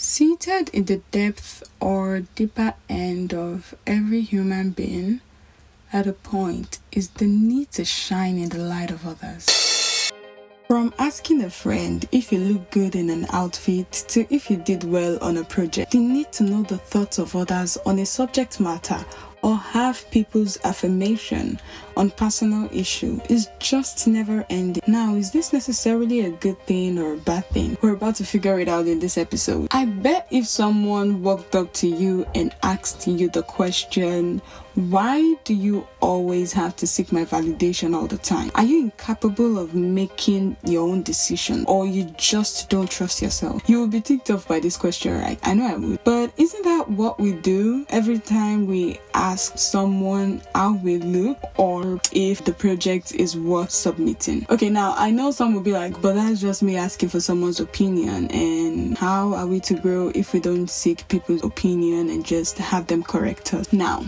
Seated in the depth or deeper end of every human being at a point is the need to shine in the light of others. From asking a friend if you look good in an outfit to if you did well on a project, the need to know the thoughts of others on a subject matter or have people's affirmation on personal issue is just never ending. Now, is this necessarily a good thing or a bad thing? We're about to figure it out in this episode. I bet if someone walked up to you and asked you the question, why do you always have to seek my validation all the time? Are you incapable of making your own decision or you just don't trust yourself? You will be ticked off by this question, right? I know I would. But isn't that what we do every time we ask someone how we look or if the project is worth submitting? Okay, now I know some will be like, but that's just me asking for someone's opinion. And how are we to grow if we don't seek people's opinion and just have them correct us? Now,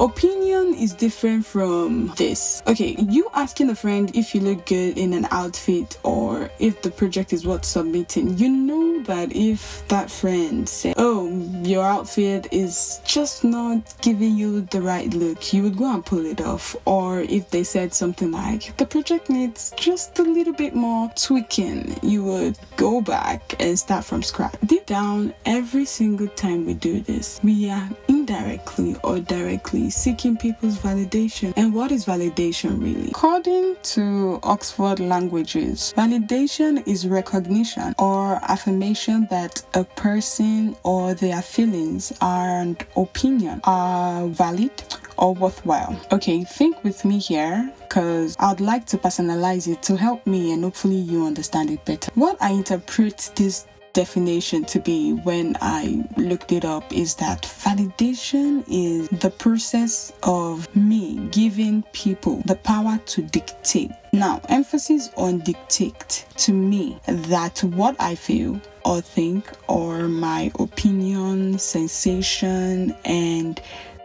Opinion is different from this. Okay, you asking a friend if you look good in an outfit or if the project is worth submitting, you know that if that friend said, Oh, your outfit is just not giving you the right look, you would go and pull it off. Or if they said something like, The project needs just a little bit more tweaking, you would go back and start from scratch. Deep down, every single time we do this, we are indirectly or directly seeking people's validation. And what is validation really? According to Oxford Languages, validation is recognition or affirmation that a person or their feelings and opinion are valid or worthwhile. Okay, think with me here because I'd like to personalize it to help me and hopefully you understand it better. What I interpret this definition to be when I looked it up is that validation is the process of me giving people the power to dictate. Now, emphasis on dictate to me that what I feel or think or my opinion, sensation, and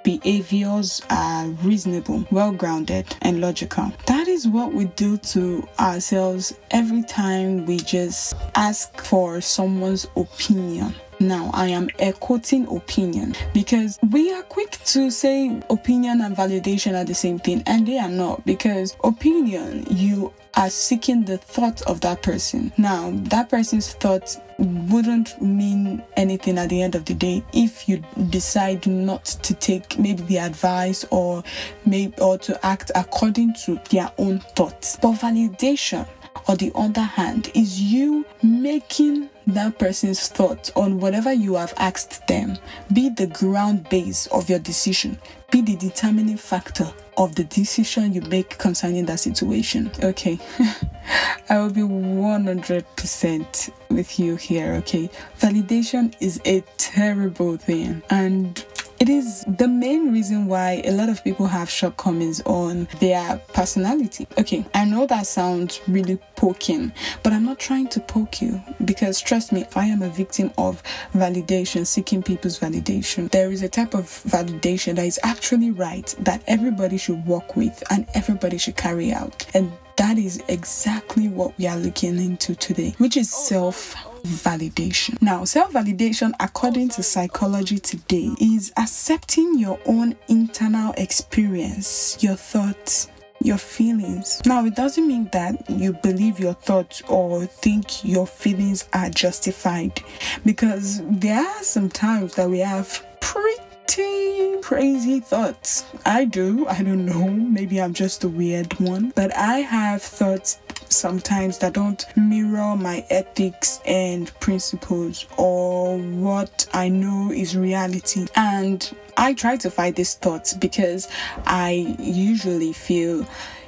behaviors are reasonable, well grounded, and logical. That is what we do to ourselves every time we just ask for someone's opinion. Now, I am a quoting opinion because we are quick to say opinion and validation are the same thing, and they are not. Because opinion, you are seeking the thought of that person. Now, that person's thought wouldn't mean anything at the end of the day if you decide not to take maybe the advice or maybe or to act according to their own thoughts. But validation on the other hand is you making that person's thoughts on whatever you have asked them be the ground base of your decision, be the determining factor of the decision you make concerning that situation. Okay, I will be 100% with you here. Okay, validation is a terrible thing, and it is the main reason why a lot of people have shortcomings on their personality. Okay, I know that sounds really poking, but I'm not trying to poke you because trust me, I am a victim of validation, seeking people's validation. There is a type of validation that is actually right that everybody should work with and everybody should carry out. And that is exactly what we are looking into today, which is self validation. Now, self validation, according to psychology today, is accepting your own internal experience, your thoughts, your feelings. Now, it doesn't mean that you believe your thoughts or think your feelings are justified because there are some times that we have pretty crazy thoughts. I do. I don't know. Maybe I'm just a weird one. But I have thoughts sometimes that don't mirror my ethics and principles or what I know is reality. And I try to fight these thoughts because I usually feel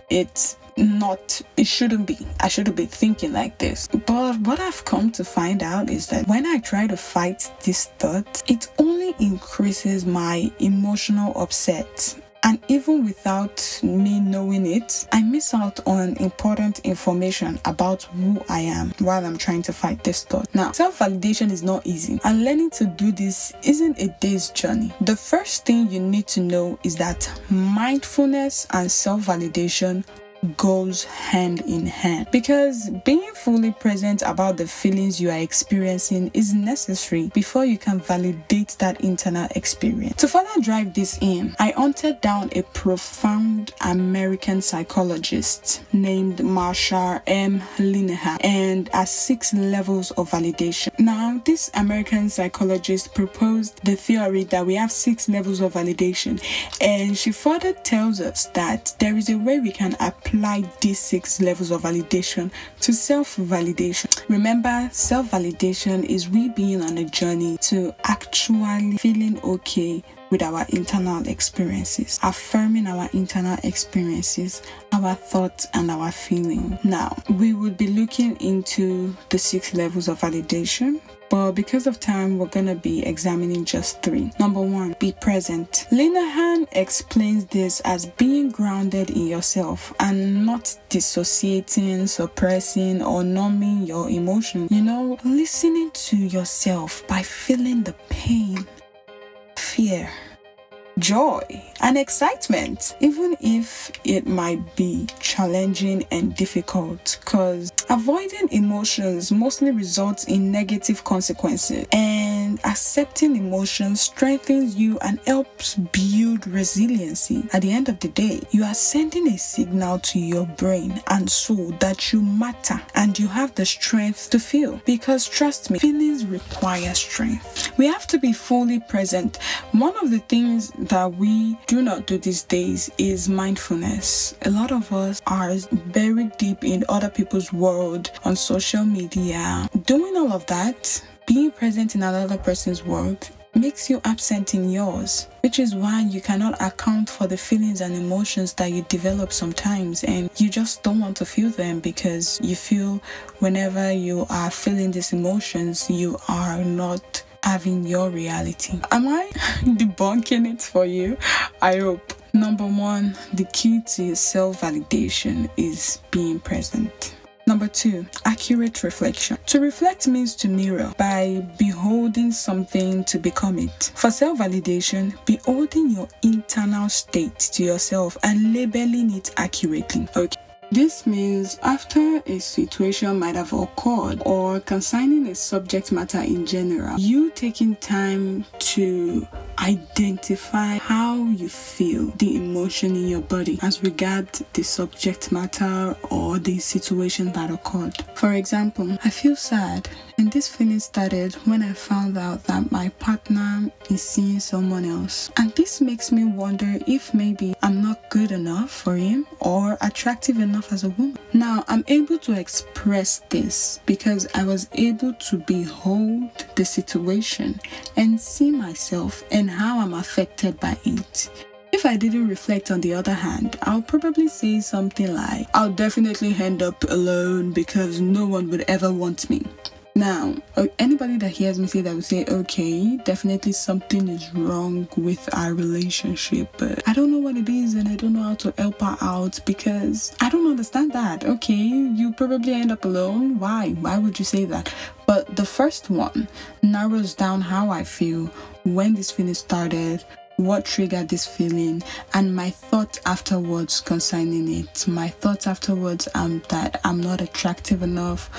it's not it shouldn't be. I shouldn't be thinking like this. But what i've come to find out is that when i try to fight this thought it only increases my emotional upset and even without me knowing it, I miss out on important information about who I am while I'm trying to fight this thought. Now, self validation is not easy, and learning to do this isn't a day's journey. The first thing you need to know is that mindfulness and self validation goes hand in hand because being fully present about the feelings you are experiencing is necessary before you can validate that internal experience. To further drive this in, I hunted down a profound American psychologist named Marsha M. Linehan and has six levels of validation. Now, this American psychologist proposed the theory that we have six levels of validation, and she further tells us that there is a way we can apply these six levels of validation to self validation. Remember, self validation is we being on a journey to actually feeling okay with our internal experiences, affirming our internal experiences, our thoughts, and our feeling. Now, we would be looking into the six levels of validation. But because of time, we're gonna be examining just three. Number one, be present. Linehan explains this as being grounded in yourself and not dissociating, suppressing, or numbing your emotion. You know, listening to yourself by feeling the pain, fear, joy and excitement, even if it might be challenging and difficult. Because avoiding emotions mostly results in negative consequences, and accepting emotions strengthens you and helps build resiliency. At the end of the day, you are sending a signal to your brain and soul that you matter and you have the strength to feel. Because trust me, feelings require strength. We have to be fully present. One of the things that we do not do these days is mindfulness. A lot of us are buried deep in other people's world on social media. Doing all of that, being present in another person's world, makes you absent in yours, which is why you cannot account for the feelings and emotions that you develop sometimes, and you just don't want to feel them because you feel whenever you are feeling these emotions, you are not having your reality. Am I debunking it for you? I hope. Number one, the key to self validation is being present. Number two, accurate reflection. To reflect means to mirror by beholding something to become it. For self validation, beholding your internal state to yourself and labeling it accurately. Okay. This means after a situation might have occurred or concerning a subject matter in general, you taking time to identify how you feel the emotion in your body as regard the subject matter or the situation that occurred. For example, I feel sad and this feeling started when I found out that my partner is seeing someone else. And this makes me wonder if maybe I'm not good enough for him or attractive enough as a woman. Now I'm able to express this because I was able to behold the situation and see myself and how I'm affected by it. If I didn't reflect on the other hand, I'll probably say something like, I'll definitely end up alone because no one would ever want me. Now, uh, anybody that hears me say that will say, okay, definitely something is wrong with our relationship, but I don't know what it is and I don't know how to help her out because I don't understand that. Okay, you probably end up alone. Why? Why would you say that? But the first one narrows down how I feel when this feeling started, what triggered this feeling and my thought afterwards concerning it my thoughts afterwards um that i'm not attractive enough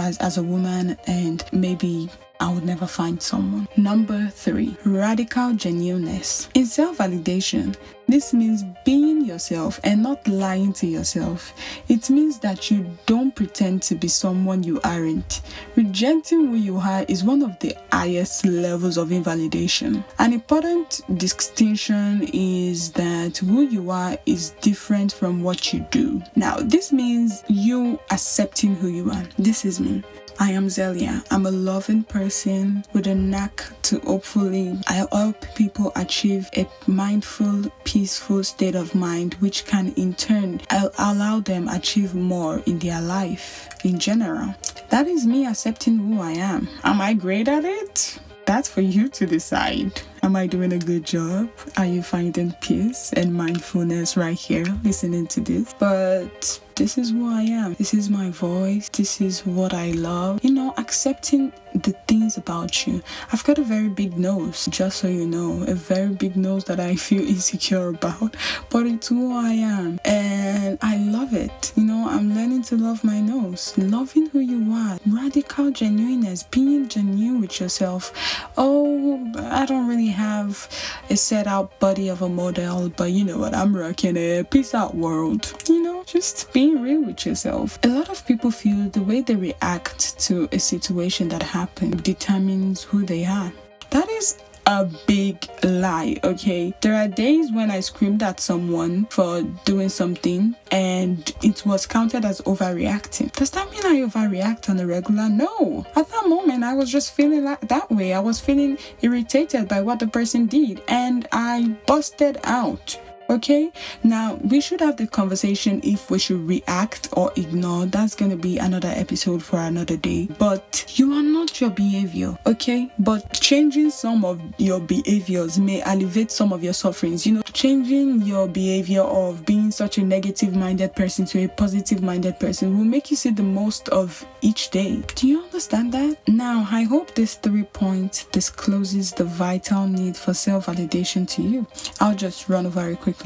as, as a woman and maybe I would never find someone. Number three, radical genuineness. In self validation, this means being yourself and not lying to yourself. It means that you don't pretend to be someone you aren't. Rejecting who you are is one of the highest levels of invalidation. An important distinction is that who you are is different from what you do. Now, this means you accepting who you are. This is me. I am Zelia. I'm a loving person with a knack to hopefully I help people achieve a mindful, peaceful state of mind, which can in turn allow them achieve more in their life in general. That is me accepting who I am. Am I great at it? That's for you to decide. Am I doing a good job? Are you finding peace and mindfulness right here listening to this? But this is who I am. This is my voice. This is what I love. You know, accepting the things about you. I've got a very big nose, just so you know, a very big nose that I feel insecure about, but it's who I am and I love it. You know, I'm learning to love my nose, loving who you are, radical genuineness, being genuine with yourself. Oh, I don't really have a set out body of a model, but you know what? I'm rocking it. Peace out, world. You know, just being real with yourself. A lot of people feel the way they react to a situation that happens determines who they are. That is a big lie, okay? There are days when I screamed at someone for doing something and it was counted as overreacting. Does that mean I overreact on a regular? No. At that moment, I was just feeling like that way. I was feeling irritated by what the person did and I busted out. Okay, now we should have the conversation if we should react or ignore. That's gonna be another episode for another day. But you are not your behavior, okay? But changing some of your behaviors may alleviate some of your sufferings. You know, changing your behavior of being such a negative minded person to a positive minded person will make you see the most of each day. Do you understand that? Now, I hope this three points discloses the vital need for self validation to you. I'll just run over it quickly.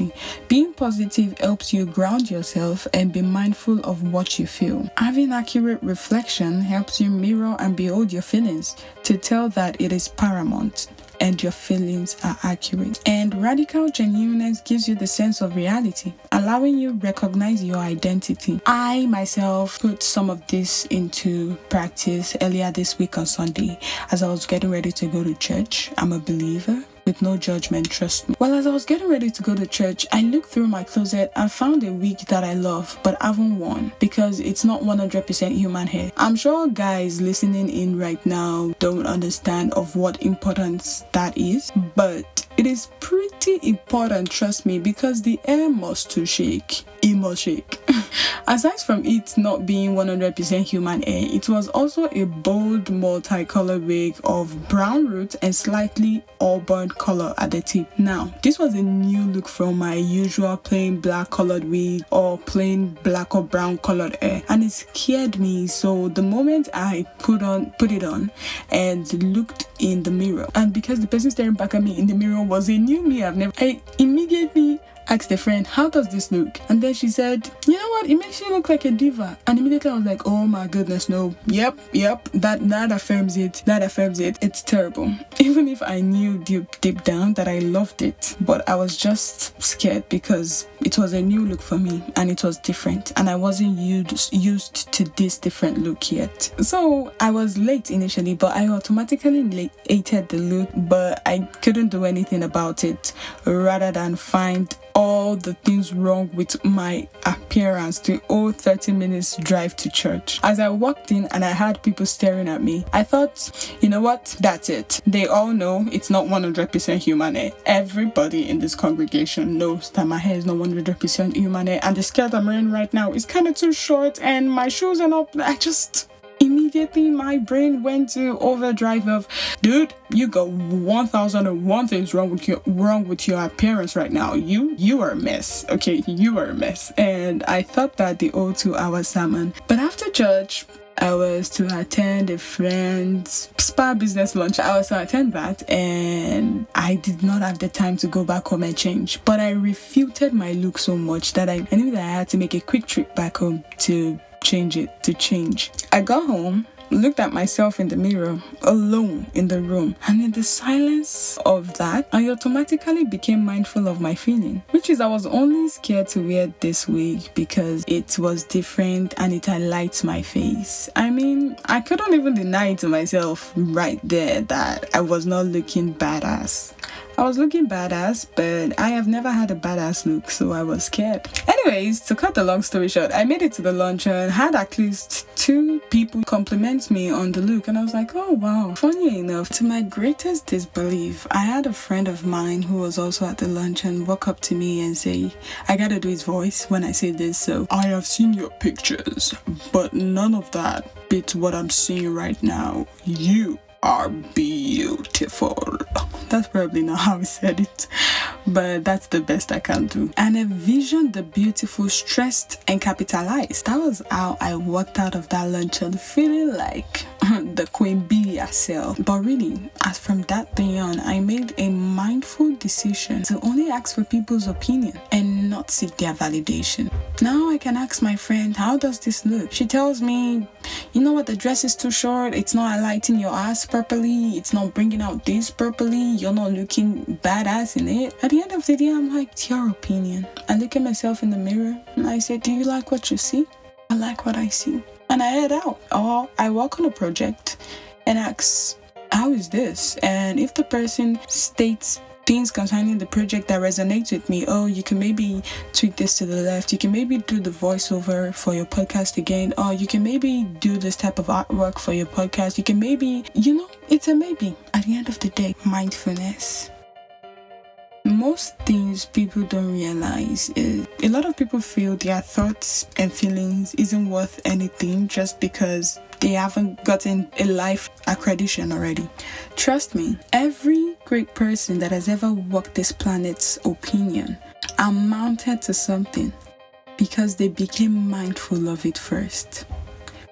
Being positive helps you ground yourself and be mindful of what you feel. Having accurate reflection helps you mirror and behold your feelings to tell that it is paramount and your feelings are accurate. And radical genuineness gives you the sense of reality, allowing you recognize your identity. I myself put some of this into practice earlier this week on Sunday as I was getting ready to go to church. I'm a believer with no judgment, trust me. Well, as I was getting ready to go to church, I looked through my closet and found a wig that I love but haven't worn because it's not 100% human hair. I'm sure guys listening in right now don't understand of what importance that is, but it is pretty important, trust me, because the hair must to shake. It must shake. Aside from it not being 100% human hair, it was also a bold multicolored wig of brown roots and slightly auburn color at the tip. Now, this was a new look from my usual plain black colored wig or plain black or brown colored hair, and it scared me. So the moment I put on put it on and looked in the mirror, and because the person staring back at me in the mirror was a new me I've never I immediately asked a friend, How does this look? And then she said, You know what? It makes you look like a diva. And immediately I was like, Oh my goodness, no. Yep, yep. That that affirms it. That affirms it. It's terrible. Even if I knew deep deep down that I loved it, but I was just scared because it was a new look for me and it was different. And I wasn't used used to this different look yet. So I was late initially, but I automatically hated the look, but I couldn't do anything about it rather than find all the things wrong with my appearance the whole 30 minutes drive to church. As I walked in and I had people staring at me, I thought, you know what? That's it. They all know it's not 100% human hair. Everybody in this congregation knows that my hair is not 100% human hair, and the skirt I'm wearing right now is kind of too short, and my shoes are not. I just immediately my brain went to overdrive of dude you got 1001 things wrong with your wrong with your appearance right now you you are a mess okay you are a mess and i thought that the old two hour sermon but after church I was to attend a friend's spa business lunch. I was to attend that and I did not have the time to go back home and change. But I refuted my look so much that I, I knew that I had to make a quick trip back home to change it to change. I got home looked at myself in the mirror alone in the room. And in the silence of that i automatically became mindful of my feeling which is i was only scared to wear this wig because it was different and it highlights my face. I mean i couldn't even deny to myself right there that i was not looking badass I was looking badass, but I have never had a badass look, so I was scared. Anyways, to cut the long story short, I made it to the lunch and had at least two people compliment me on the look, and I was like, oh wow. Funny enough, to my greatest disbelief, I had a friend of mine who was also at the lunch and walk up to me and say, I gotta do his voice when I say this, so I have seen your pictures, but none of that beats what I'm seeing right now. You are beautiful. That's probably not how he said it. but that's the best I can do. And envision the beautiful, stressed, and capitalized. That was how I walked out of that luncheon feeling like the queen bee herself. But really, as from that day on, I made a mindful decision to only ask for people's opinion and not seek their validation. Now I can ask my friend, How does this look? She tells me, You know what, the dress is too short, it's not highlighting your ass properly, it's not bringing out this properly, you're not looking badass in it. At the end of the day, I'm like, It's your opinion. I look at myself in the mirror and I say, Do you like what you see? I like what I see. And I head out. Or I work on a project and ask, How is this? And if the person states things concerning the project that resonates with me. Oh, you can maybe tweak this to the left. You can maybe do the voiceover for your podcast again. Or you can maybe do this type of artwork for your podcast. You can maybe, you know, it's a maybe. At the end of the day, mindfulness most things people don't realize is a lot of people feel their thoughts and feelings isn't worth anything just because they haven't gotten a life accreditation already. Trust me, every great person that has ever walked this planet's opinion amounted to something because they became mindful of it first.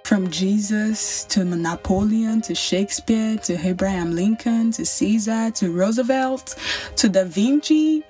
From Jesus to Napoleon to Shakespeare to Abraham Lincoln to Caesar to Roosevelt to Da Vinci.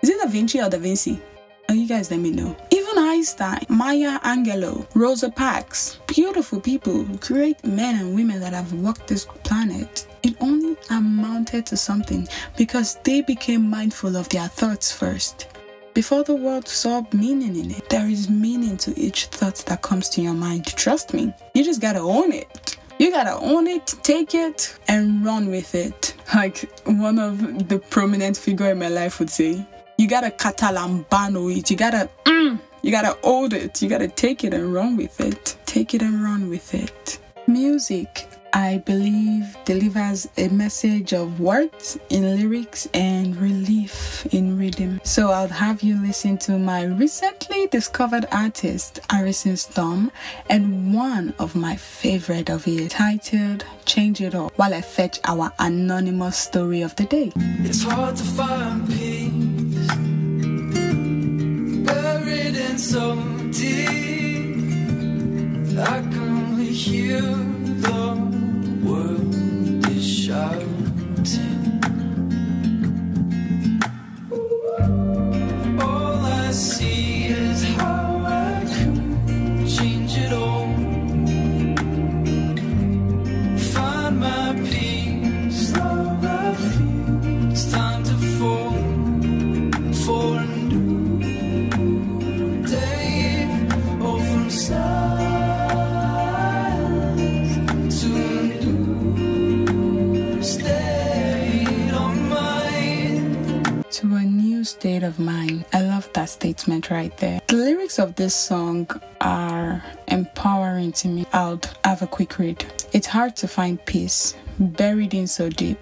Is it Da Vinci or Da Vinci? Oh, you guys let me know. Even Einstein, Maya Angelou, Rosa Parks, beautiful people, great men and women that have walked this planet. It only amounted to something because they became mindful of their thoughts first. Before the world saw meaning in it, there is meaning to each thought that comes to your mind. Trust me, you just gotta own it. You gotta own it, take it, and run with it. Like one of the prominent figure in my life would say, you gotta catalambano it. You gotta, mm, you gotta hold it. You gotta take it and run with it. Take it and run with it. Music I believe delivers a message of words in lyrics and relief in rhythm. So I'll have you listen to my recently discovered artist, Harrison Storm, and one of my favorite of it titled Change It All while I fetch our anonymous story of the day. It's hard to find peace buried in so deep. I can hear the world right there. The lyrics of this song are empowering to me. I'll have a quick read. It's hard to find peace, buried in so deep.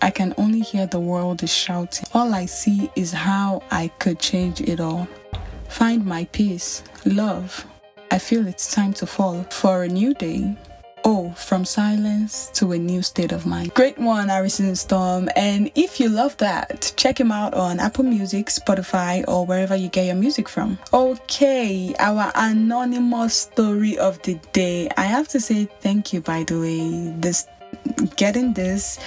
I can only hear the world is shouting. All I see is how I could change it all. Find my peace, love. I feel it's time to fall for a new day. Oh, from silence to a new state of mind. Great one, Harrison Storm. And if you love that, check him out on Apple Music, Spotify, or wherever you get your music from. Okay, our anonymous story of the day. I have to say thank you, by the way. This getting this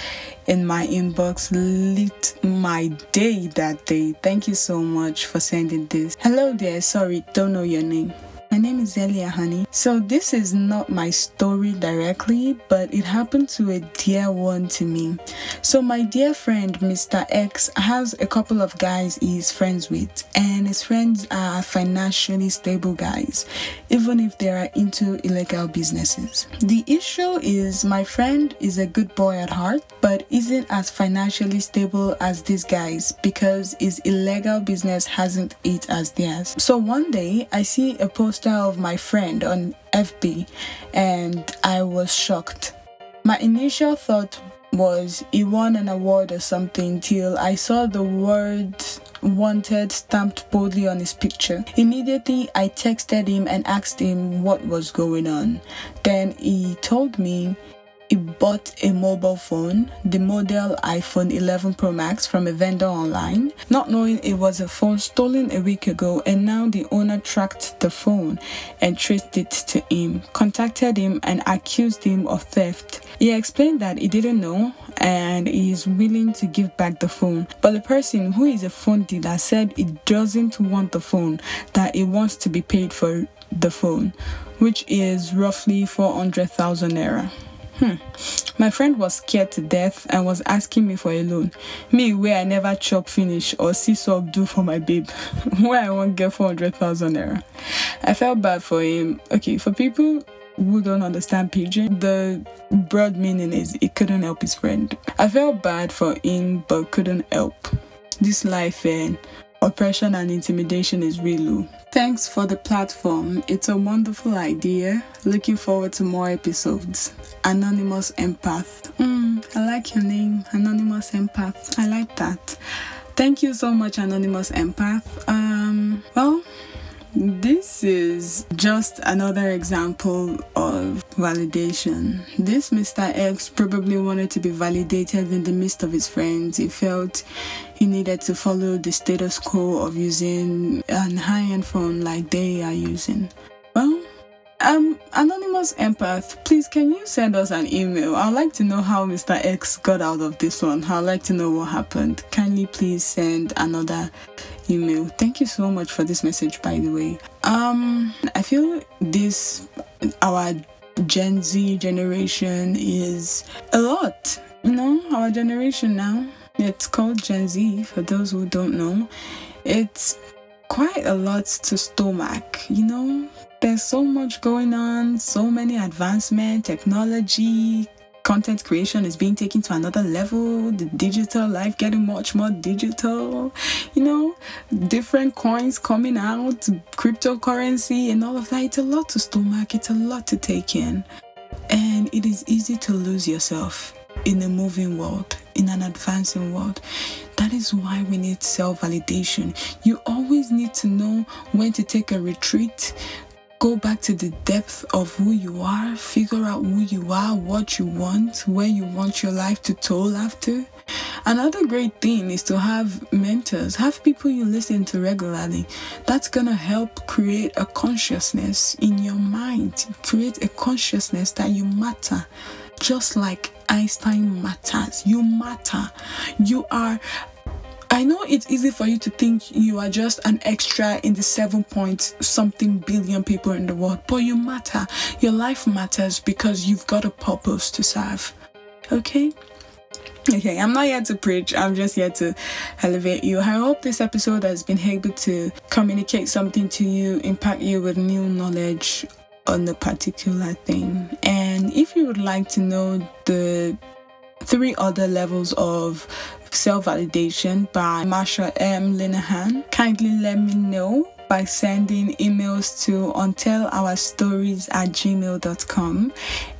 in my inbox lit my day that day. Thank you so much for sending this. Hello there, sorry, don't know your name. My name is Elia Honey. So, this is not my story directly, but it happened to a dear one to me. So, my dear friend, Mr. X, has a couple of guys he's friends with, and his friends are financially stable guys, even if they are into illegal businesses. The issue is my friend is a good boy at heart, but isn't as financially stable as these guys because his illegal business hasn't it as theirs. So, one day I see a post of my friend on FB and I was shocked. My initial thought was he won an award or something till I saw the word wanted stamped boldly on his picture. Immediately I texted him and asked him what was going on. Then he told me bought a mobile phone, the model iPhone 11 Pro Max, from a vendor online, not knowing it was a phone stolen a week ago, and now the owner tracked the phone and traced it to him, contacted him, and accused him of theft. He explained that he didn't know and he is willing to give back the phone. But the person who is a phone dealer said he doesn't want the phone, that he wants to be paid for the phone, which is roughly 400,000 naira. Hmm. My friend was scared to death and was asking me for a loan. Me, where I never chop finish or see sub do for my babe, where I won't get 400,000 naira. I felt bad for him. Okay, for people who don't understand pidgin, the broad meaning is he couldn't help his friend. I felt bad for him but couldn't help. This life and oppression and intimidation is real low. Thanks for the platform. It's a wonderful idea. Looking forward to more episodes. Anonymous Empath. Mm, I like your name, Anonymous Empath. I like that. Thank you so much, Anonymous Empath. Um, well, this is just another example of validation. This Mr. X probably wanted to be validated in the midst of his friends. He felt he needed to follow the status quo of using an high end phone like they are using. Well, um, anonymous empath, please can you send us an email? I'd like to know how Mr. X got out of this one. I'd like to know what happened. Kindly please send another email. Thank you so much for this message by the way. Um I feel this our Gen Z generation is a lot. You know, our generation now. It's called Gen Z for those who don't know. It's quite a lot to stomach, you know there's so much going on, so many advancement, technology, content creation is being taken to another level, the digital life getting much more digital, you know, different coins coming out, cryptocurrency, and all of that. It's a lot to stomach, it's a lot to take in, and it is easy to lose yourself in a moving world, in an advancing world. That is why we need self validation. You always need to know when to take a retreat, go back to the depth of who you are, figure out who you are, what you want, where you want your life to toll after. Another great thing is to have mentors, have people you listen to regularly. That's gonna help create a consciousness in your mind, create a consciousness that you matter, just like Einstein matters. You matter. You are I know it's easy for you to think you are just an extra in the seven point something billion people in the world, but you matter. Your life matters because you've got a purpose to serve. Okay? Okay, I'm not here to preach, I'm just here to elevate you. I hope this episode has been able to communicate something to you, impact you with new knowledge on a particular thing. And if you would like to know the three other levels of self validation by Marsha M. Linehan. Kindly let me know by sending emails to untellourstories at gmail.com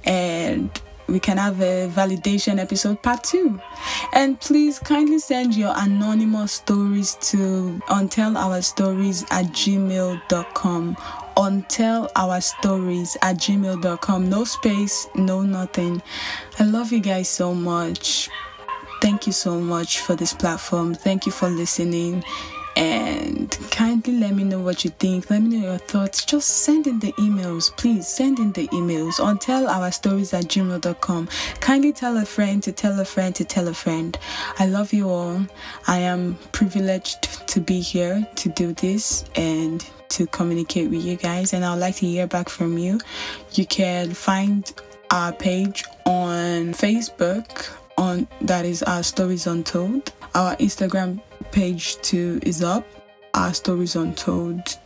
and we can have a validation episode part two. And please kindly send your anonymous stories to untellourstories at gmail.com. Untellourstories at gmail.com. No space, no nothing. I love you guys so much. Thank you so much for this platform. Thank you for listening. And kindly let me know what you think. Let me know your thoughts. Just send in the emails please. Send in the emails. On tell our stories at gmail.com kindly tell a friend to tell a friend to tell a friend. I love you all. I am privileged to be here to do this. And to communicate with you guys and i'd like to hear back from you you can find our page on facebook on that is our stories untold our instagram page two is up. Our stories untold.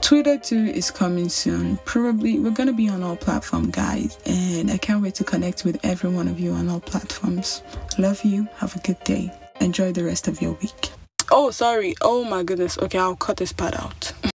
Twitter too is coming soon. Probably we're gonna be on all platforms, guys, and I can't wait to connect with every one of you on all platforms. Love you. Have a good day. Enjoy the rest of your week. Oh, sorry. Oh my goodness. Okay, I'll cut this part out.